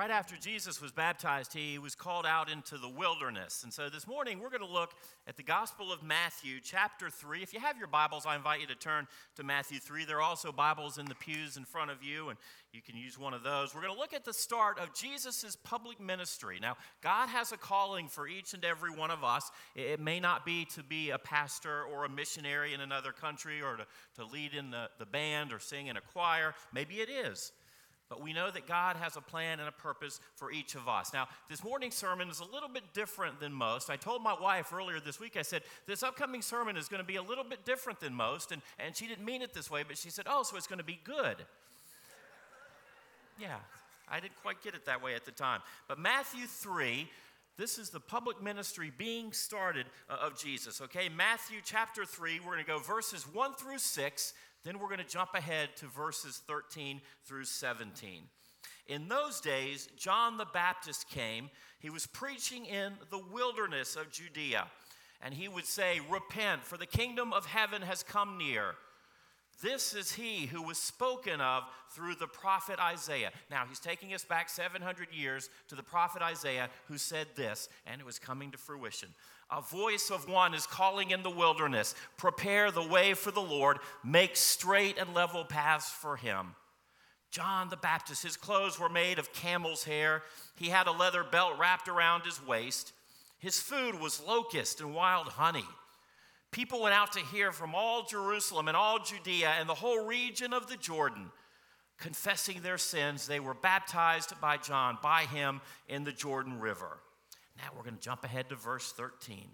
right after Jesus was baptized, he was called out into the wilderness. And so this morning, we're going to look at the Gospel of Matthew, chapter 3. If you have your Bibles, I invite you to turn to Matthew 3. There are also Bibles in the pews in front of you, and you can use one of those. We're going to look at the start of Jesus' public ministry. Now, God has a calling for each and every one of us. It may not be to be a pastor or a missionary in another country or to, to lead in the, the band or sing in a choir. Maybe it is. But we know that God has a plan and a purpose for each of us. Now, this morning's sermon is a little bit different than most. I told my wife earlier this week, I said, this upcoming sermon is going to be a little bit different than most. And, and she didn't mean it this way, but she said, oh, so it's going to be good. yeah, I didn't quite get it that way at the time. But Matthew 3, this is the public ministry being started uh, of Jesus, okay? Matthew chapter 3, we're going to go verses 1 through 6. Then we're going to jump ahead to verses 13 through 17. In those days, John the Baptist came. He was preaching in the wilderness of Judea. And he would say, Repent, for the kingdom of heaven has come near. This is he who was spoken of through the prophet Isaiah. Now, he's taking us back 700 years to the prophet Isaiah who said this, and it was coming to fruition. A voice of one is calling in the wilderness Prepare the way for the Lord, make straight and level paths for him. John the Baptist, his clothes were made of camel's hair. He had a leather belt wrapped around his waist. His food was locust and wild honey. People went out to hear from all Jerusalem and all Judea and the whole region of the Jordan. Confessing their sins, they were baptized by John, by him in the Jordan River. Now we're going to jump ahead to verse 13.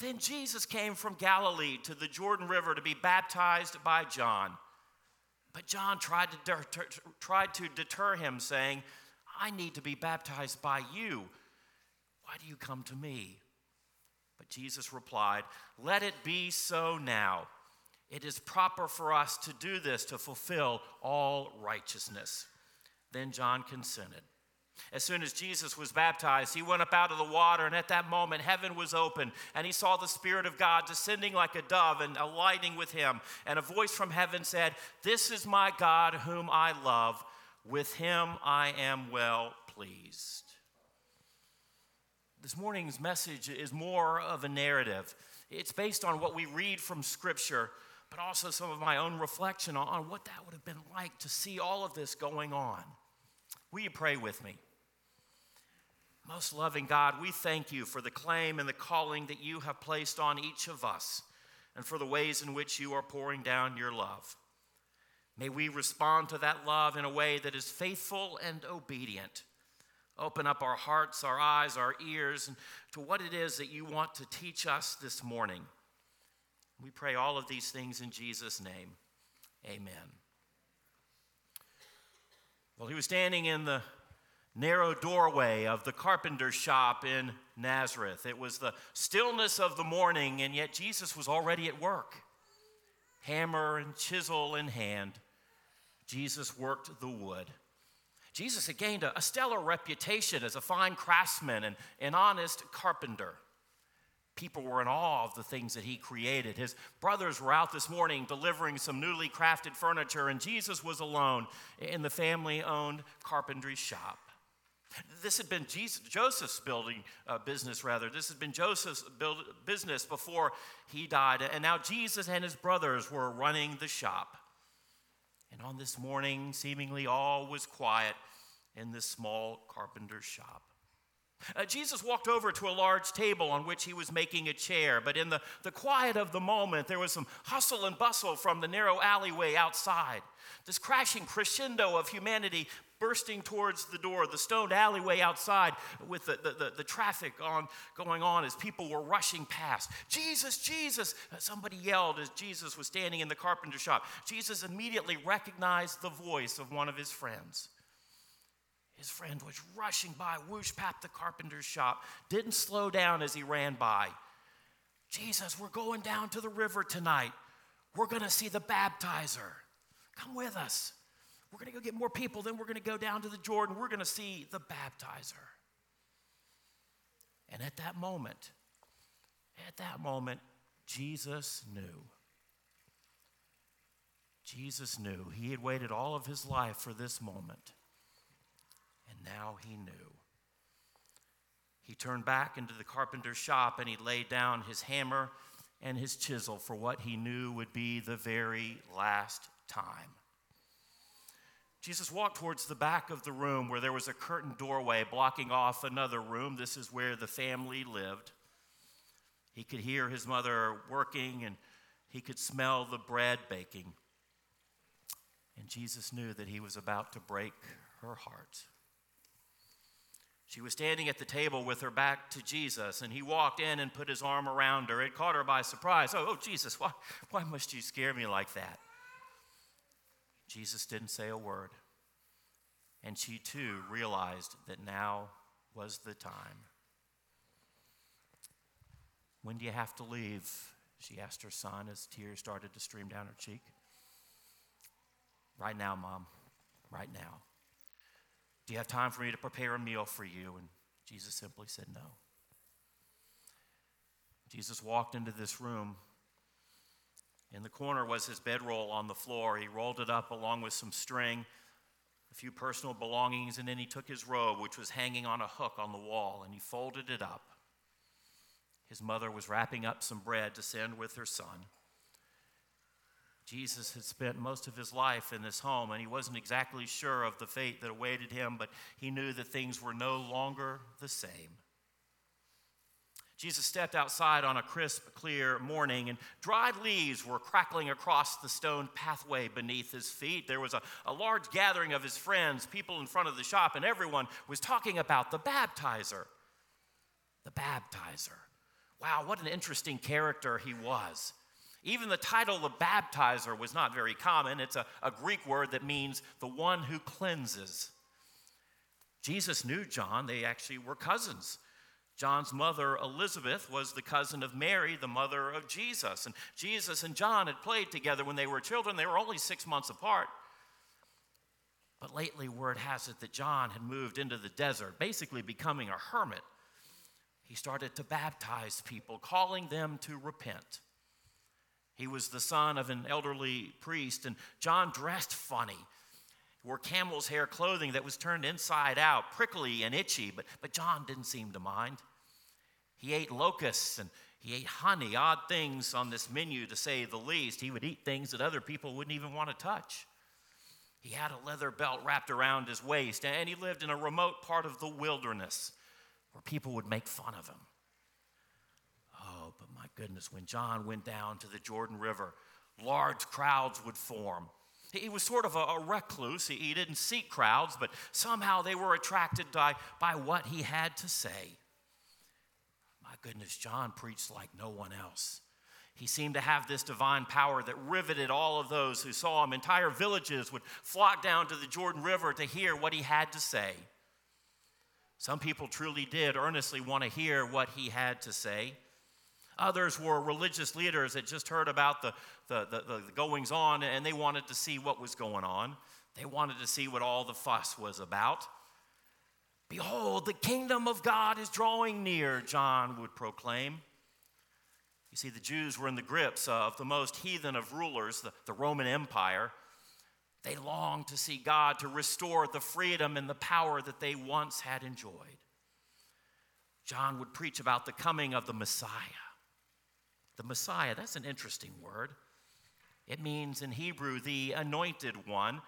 Then Jesus came from Galilee to the Jordan River to be baptized by John. But John tried to, deter, tried to deter him, saying, I need to be baptized by you. Why do you come to me? But Jesus replied, Let it be so now. It is proper for us to do this to fulfill all righteousness. Then John consented. As soon as Jesus was baptized, he went up out of the water, and at that moment, heaven was open, and he saw the Spirit of God descending like a dove and alighting with him. And a voice from heaven said, This is my God whom I love. With him I am well pleased. This morning's message is more of a narrative. It's based on what we read from Scripture, but also some of my own reflection on what that would have been like to see all of this going on. Will you pray with me? Most loving God, we thank you for the claim and the calling that you have placed on each of us and for the ways in which you are pouring down your love. May we respond to that love in a way that is faithful and obedient. Open up our hearts, our eyes, our ears to what it is that you want to teach us this morning. We pray all of these things in Jesus' name. Amen. Well, he was standing in the narrow doorway of the carpenter's shop in Nazareth. It was the stillness of the morning, and yet Jesus was already at work. Hammer and chisel in hand, Jesus worked the wood. Jesus had gained a, stellar reputation as a fine craftsman and an honest carpenter. People were in awe of the things that he created. His brothers were out this morning delivering some newly crafted furniture, and Jesus was alone in the family owned carpentry shop. This had been Jesus, Joseph's building uh, business, rather. This had been Joseph's build, business before he died. And now Jesus and his brothers were running the shop. And on this morning, seemingly all was quiet in this small carpenter's shop. Uh, Jesus walked over to a large table on which he was making a chair, but in the, the quiet of the moment, there was some hustle and bustle from the narrow alleyway outside. This crashing crescendo of humanity bursting towards the door, the stoned alleyway outside with the, the, the, the, traffic on, going on as people were rushing past. Jesus, Jesus! Uh, somebody yelled as Jesus was standing in the carpenter shop. Jesus immediately recognized the voice of one of his friends. His friend was rushing by, whoosh past the carpenter's shop, didn't slow down as he ran by. Jesus, we're going down to the river tonight. We're going to see the baptizer. Come with us. We're going to go get more people. Then we're going to go down to the Jordan. We're going to see the baptizer. And at that moment, at that moment, Jesus knew. Jesus knew. He had waited all of his life for this moment. And now he knew. He turned back into the carpenter's shop and he laid down his hammer and his chisel for what he knew would be the very last time. Jesus walked towards the back of the room where there was a curtained doorway blocking off another room. This is where the family lived. He could hear his mother working and he could smell the bread baking. And Jesus knew that he was about to break her heart. She was standing at the table with her back to Jesus, and he walked in and put his arm around her. It caught her by surprise. Oh, oh Jesus, why, why must you scare me like that? Jesus didn't say a word. And she too realized that now was the time. When do you have to leave? She asked her son as tears started to stream down her cheek. Right now, Mom. Right now. Do you have time for me to prepare a meal for you? And Jesus simply said no. Jesus walked into this room. In the corner was his bedroll on the floor. He rolled it up along with some string, a few personal belongings, and then he took his robe, which was hanging on a hook on the wall, and he folded it up. His mother was wrapping up some bread to send with her son. Jesus had spent most of his life in this home, and he wasn't exactly sure of the fate that awaited him, but he knew that things were no longer the same. Jesus stepped outside on a crisp, clear morning, and dried leaves were crackling across the stone pathway beneath his feet. There was a, a large gathering of his friends, people in front of the shop, and everyone was talking about the baptizer. The baptizer. Wow, what an interesting character he was. Even the title of baptizer was not very common. It's a, a Greek word that means the one who cleanses. Jesus knew John, they actually were cousins. John's mother, Elizabeth, was the cousin of Mary, the mother of Jesus. And Jesus and John had played together when they were children. They were only six months apart. But lately, word has it that John had moved into the desert, basically becoming a hermit. He started to baptize people, calling them to repent. He was the son of an elderly priest, and John dressed funny. Wore camel's hair clothing that was turned inside out, prickly and itchy, but, but John didn't seem to mind. He ate locusts and he ate honey, odd things on this menu to say the least. He would eat things that other people wouldn't even want to touch. He had a leather belt wrapped around his waist, and he lived in a remote part of the wilderness where people would make fun of him Oh, but my goodness, when John went down to the Jordan River, large crowds would form. He was sort of a, a recluse. He, he, didn't seek crowds, but somehow they were attracted by, by what he had to say. My goodness, John preached like no one else. He seemed to have this divine power that riveted all of those who saw him. Entire villages would flock down to the Jordan River to hear what he had to say. Some people truly did earnestly want to hear what he had to say. Others were religious leaders that just heard about the, the, the, the, goings on and they wanted to see what was going on. They wanted to see what all the fuss was about. Behold, the kingdom of God is drawing near, John would proclaim. You see, the Jews were in the grips of the most heathen of rulers, the, the Roman Empire. They longed to see God to restore the freedom and the power that they once had enjoyed. John would preach about the coming of the Messiah the Messiah, that's an interesting word. It means in Hebrew, the anointed one.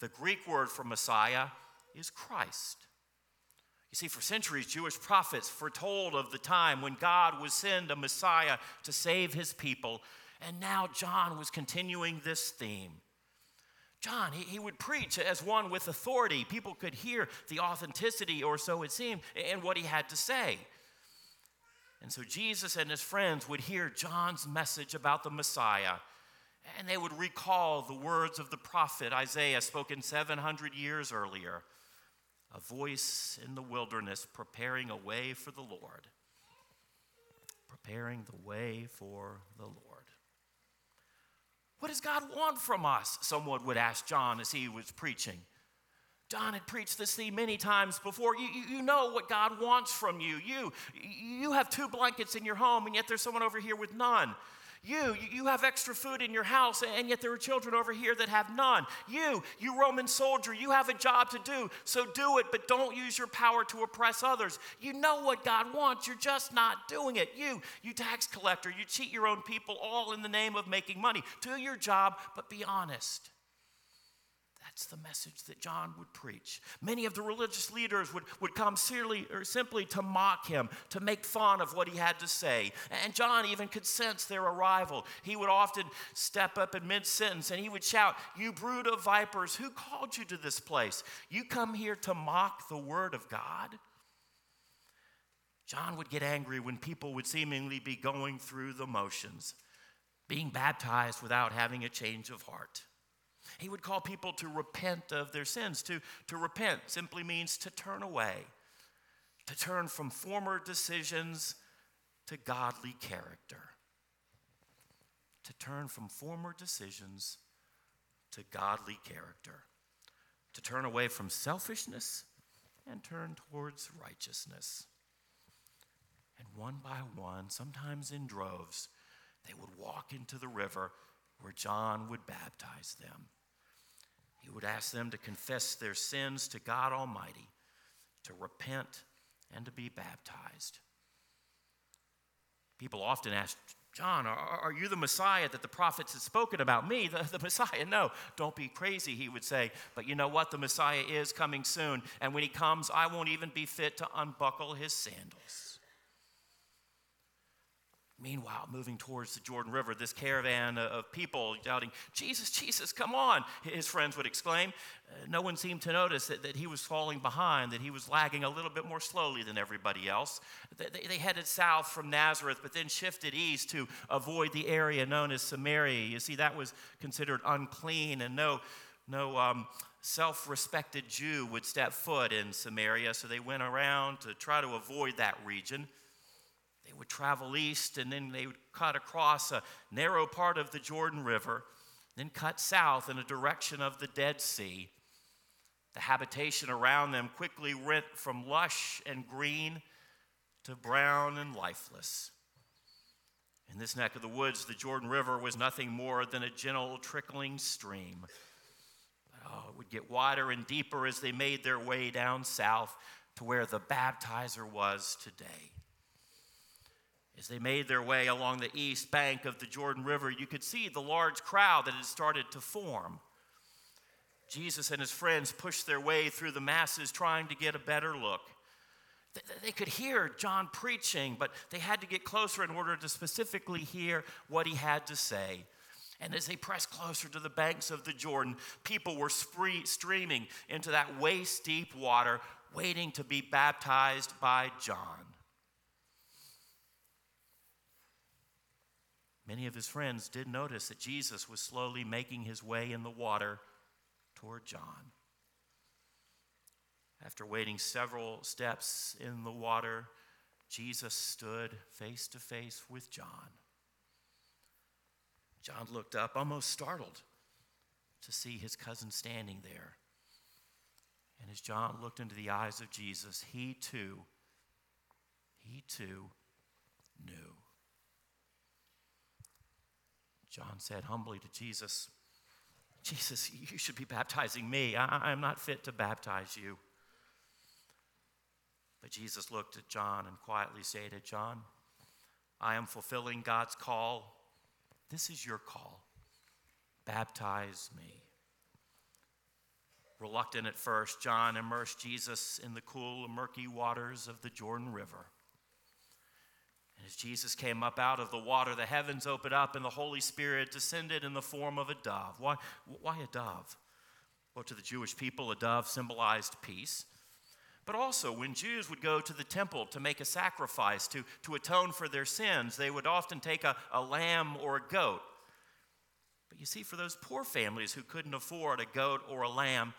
The Greek word for Messiah is Christ. You see, for centuries, Jewish prophets foretold of the time when God would send a Messiah to save his people. And now John was continuing this theme. John, he, he would preach as one with authority. People could hear the authenticity, or so it seemed, in what he had to say. And so Jesus and his friends would hear John's message about the Messiah, and they would recall the words of the prophet Isaiah spoken 700 years earlier a voice in the wilderness preparing a way for the Lord. Preparing the way for the Lord. What does God want from us? Someone would ask John as he was preaching. John had preached this theme many times before. You, you, you, know what God wants from you. You, you have two blankets in your home, and yet there's someone over here with none. You, you have extra food in your house, and yet there are children over here that have none. You, you Roman soldier, you have a job to do, so do it, but don't use your power to oppress others. You know what God wants, you're just not doing it. You, you tax collector, you cheat your own people all in the name of making money. Do your job, but be honest. That's the message that John would preach. Many of the religious leaders would, would come simply, or simply to mock him, to make fun of what he had to say. And John even could sense their arrival. He would often step up in mid sentence and he would shout, You brood of vipers, who called you to this place? You come here to mock the word of God? John would get angry when people would seemingly be going through the motions, being baptized without having a change of heart. He would call people to repent of their sins. To, to repent simply means to turn away, to turn from former decisions to godly character. To turn from former decisions to godly character. To turn away from selfishness and turn towards righteousness. And one by one, sometimes in droves, they would walk into the river where John would baptize them. He would ask them to confess their sins to God Almighty, to repent, and to be baptized. People often ask, John, are, are, you the Messiah that the prophets had spoken about? Me, the, the Messiah? No, don't be crazy, he would say. But you know what? The Messiah is coming soon. And when he comes, I won't even be fit to unbuckle his sandals. Meanwhile, moving towards the Jordan River, this caravan of people shouting, Jesus, Jesus, come on, his friends would exclaim. Uh, no one seemed to notice that, that he was falling behind, that he was lagging a little bit more slowly than everybody else. They, they headed south from Nazareth, but then shifted east to avoid the area known as Samaria. You see, that was considered unclean, and no, no um, self respected Jew would step foot in Samaria, so they went around to try to avoid that region would travel east and then they would cut across a narrow part of the Jordan River, then cut south in a direction of the Dead Sea. The habitation around them quickly went from lush and green to brown and lifeless. In this neck of the woods, the Jordan River was nothing more than a gentle trickling stream. Oh, it would get wider and deeper as they made their way down south to where the baptizer was today. As they made their way along the east bank of the Jordan River, you could see the large crowd that had started to form. Jesus and his friends pushed their way through the masses trying to get a better look. They could hear John preaching, but they had to get closer in order to specifically hear what he had to say. And as they pressed closer to the banks of the Jordan, people were spree- streaming into that waist deep water, waiting to be baptized by John. Many of his friends did notice that Jesus was slowly making his way in the water toward John. After waiting several steps in the water, Jesus stood face to face with John. John looked up, almost startled, to see his cousin standing there. And as John looked into the eyes of Jesus, he too, he too knew. John said humbly to Jesus, Jesus, you should be baptizing me. I, am not fit to baptize you. But Jesus looked at John and quietly stated, John, I am fulfilling God's call. This is your call. Baptize me. Reluctant at first, John immersed Jesus in the cool, murky waters of the Jordan River. As Jesus came up out of the water, the heavens opened up and the Holy Spirit descended in the form of a dove. Why, why a dove? Well, to the Jewish people, a dove symbolized peace. But also, when Jews would go to the temple to make a sacrifice, to, to atone for their sins, they would often take a, a lamb or a goat. But you see, for those poor families who couldn't afford a goat or a lamb,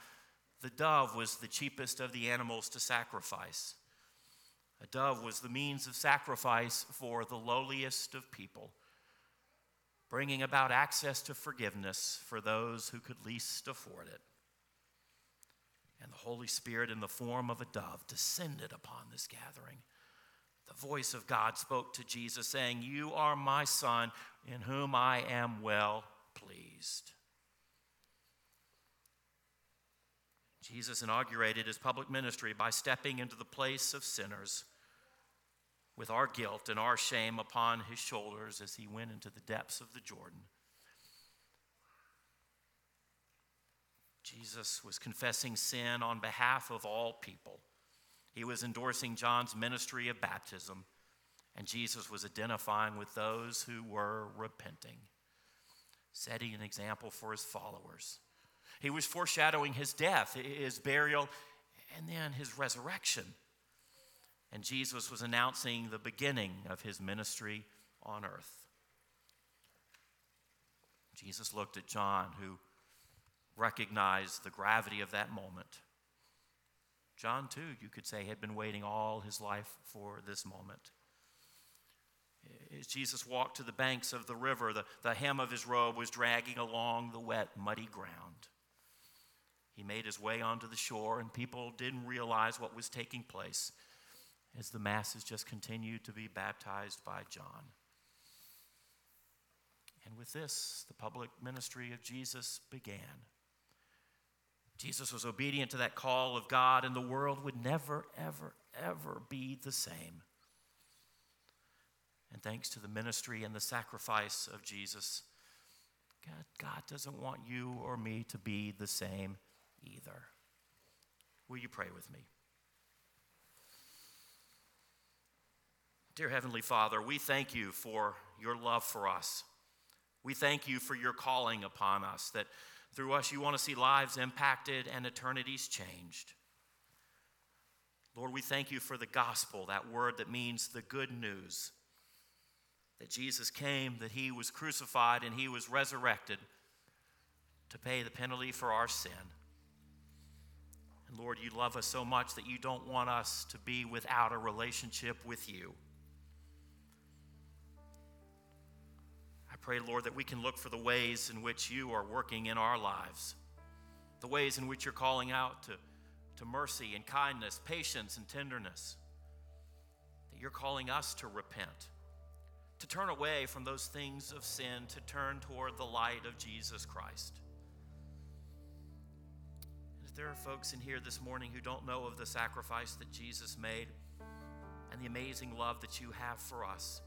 the dove was the cheapest of the animals to sacrifice. A dove was the means of sacrifice for the lowliest of people, bringing about access to forgiveness for those who could least afford it. And the Holy Spirit, in the form of a dove, descended upon this gathering. the voice of God spoke to Jesus, saying, You are my son, in whom I am well pleased. Jesus inaugurated his public ministry by stepping into the place of sinners with our guilt and our shame upon his shoulders as he went into the depths of the Jordan. Jesus was confessing sin on behalf of all people. He was endorsing John's ministry of baptism, and Jesus was identifying with those who were repenting, setting an example for his followers. He was foreshadowing his death, his burial, and then his resurrection. And Jesus was announcing the beginning of his ministry on earth. Jesus looked at John, who recognized the gravity of that moment. John, too, you could say, had been waiting all his life for this moment. As Jesus walked to the banks of the river, the, the hem of his robe was dragging along the wet, muddy ground. He made his way onto the shore, and people didn't realize what was taking place as the masses just continued to be baptized by John. And with this, the public ministry of Jesus began. Jesus was obedient to that call of God, and the world would never, ever, ever be the same. And thanks to the ministry and the sacrifice of Jesus, God, God doesn't want you or me to be the same either. Will you pray with me? Dear Heavenly Father, we thank you for your love for us. We thank you for your calling upon us, that through us you want to see lives impacted and eternities changed. Lord, we thank you for the gospel, that word that means the good news. That Jesus came, that he was crucified, and he was resurrected to pay the penalty for our sin. And Lord, you love us so much that you don't want us to be without a relationship with you. Pray, Lord, that we can look for the ways in which you are working in our lives, the ways in which you're calling out to, to mercy and kindness, patience and tenderness, that you're calling us to repent, to turn away from those things of sin, to turn toward the light of Jesus Christ. And If there are folks in here this morning who don't know of the sacrifice that Jesus made and the amazing love that you have for us,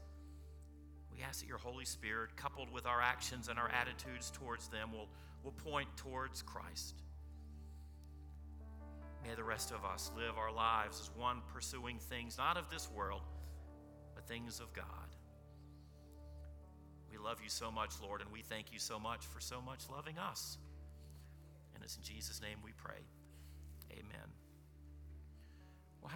we ask that your Holy Spirit, coupled with our actions and our attitudes towards them, will, will point towards Christ. May the rest of us live our lives as one pursuing things not of this world, but things of God. We love you so much, Lord, and we thank you so much for so much loving us. And it's in Jesus' name we pray. Amen.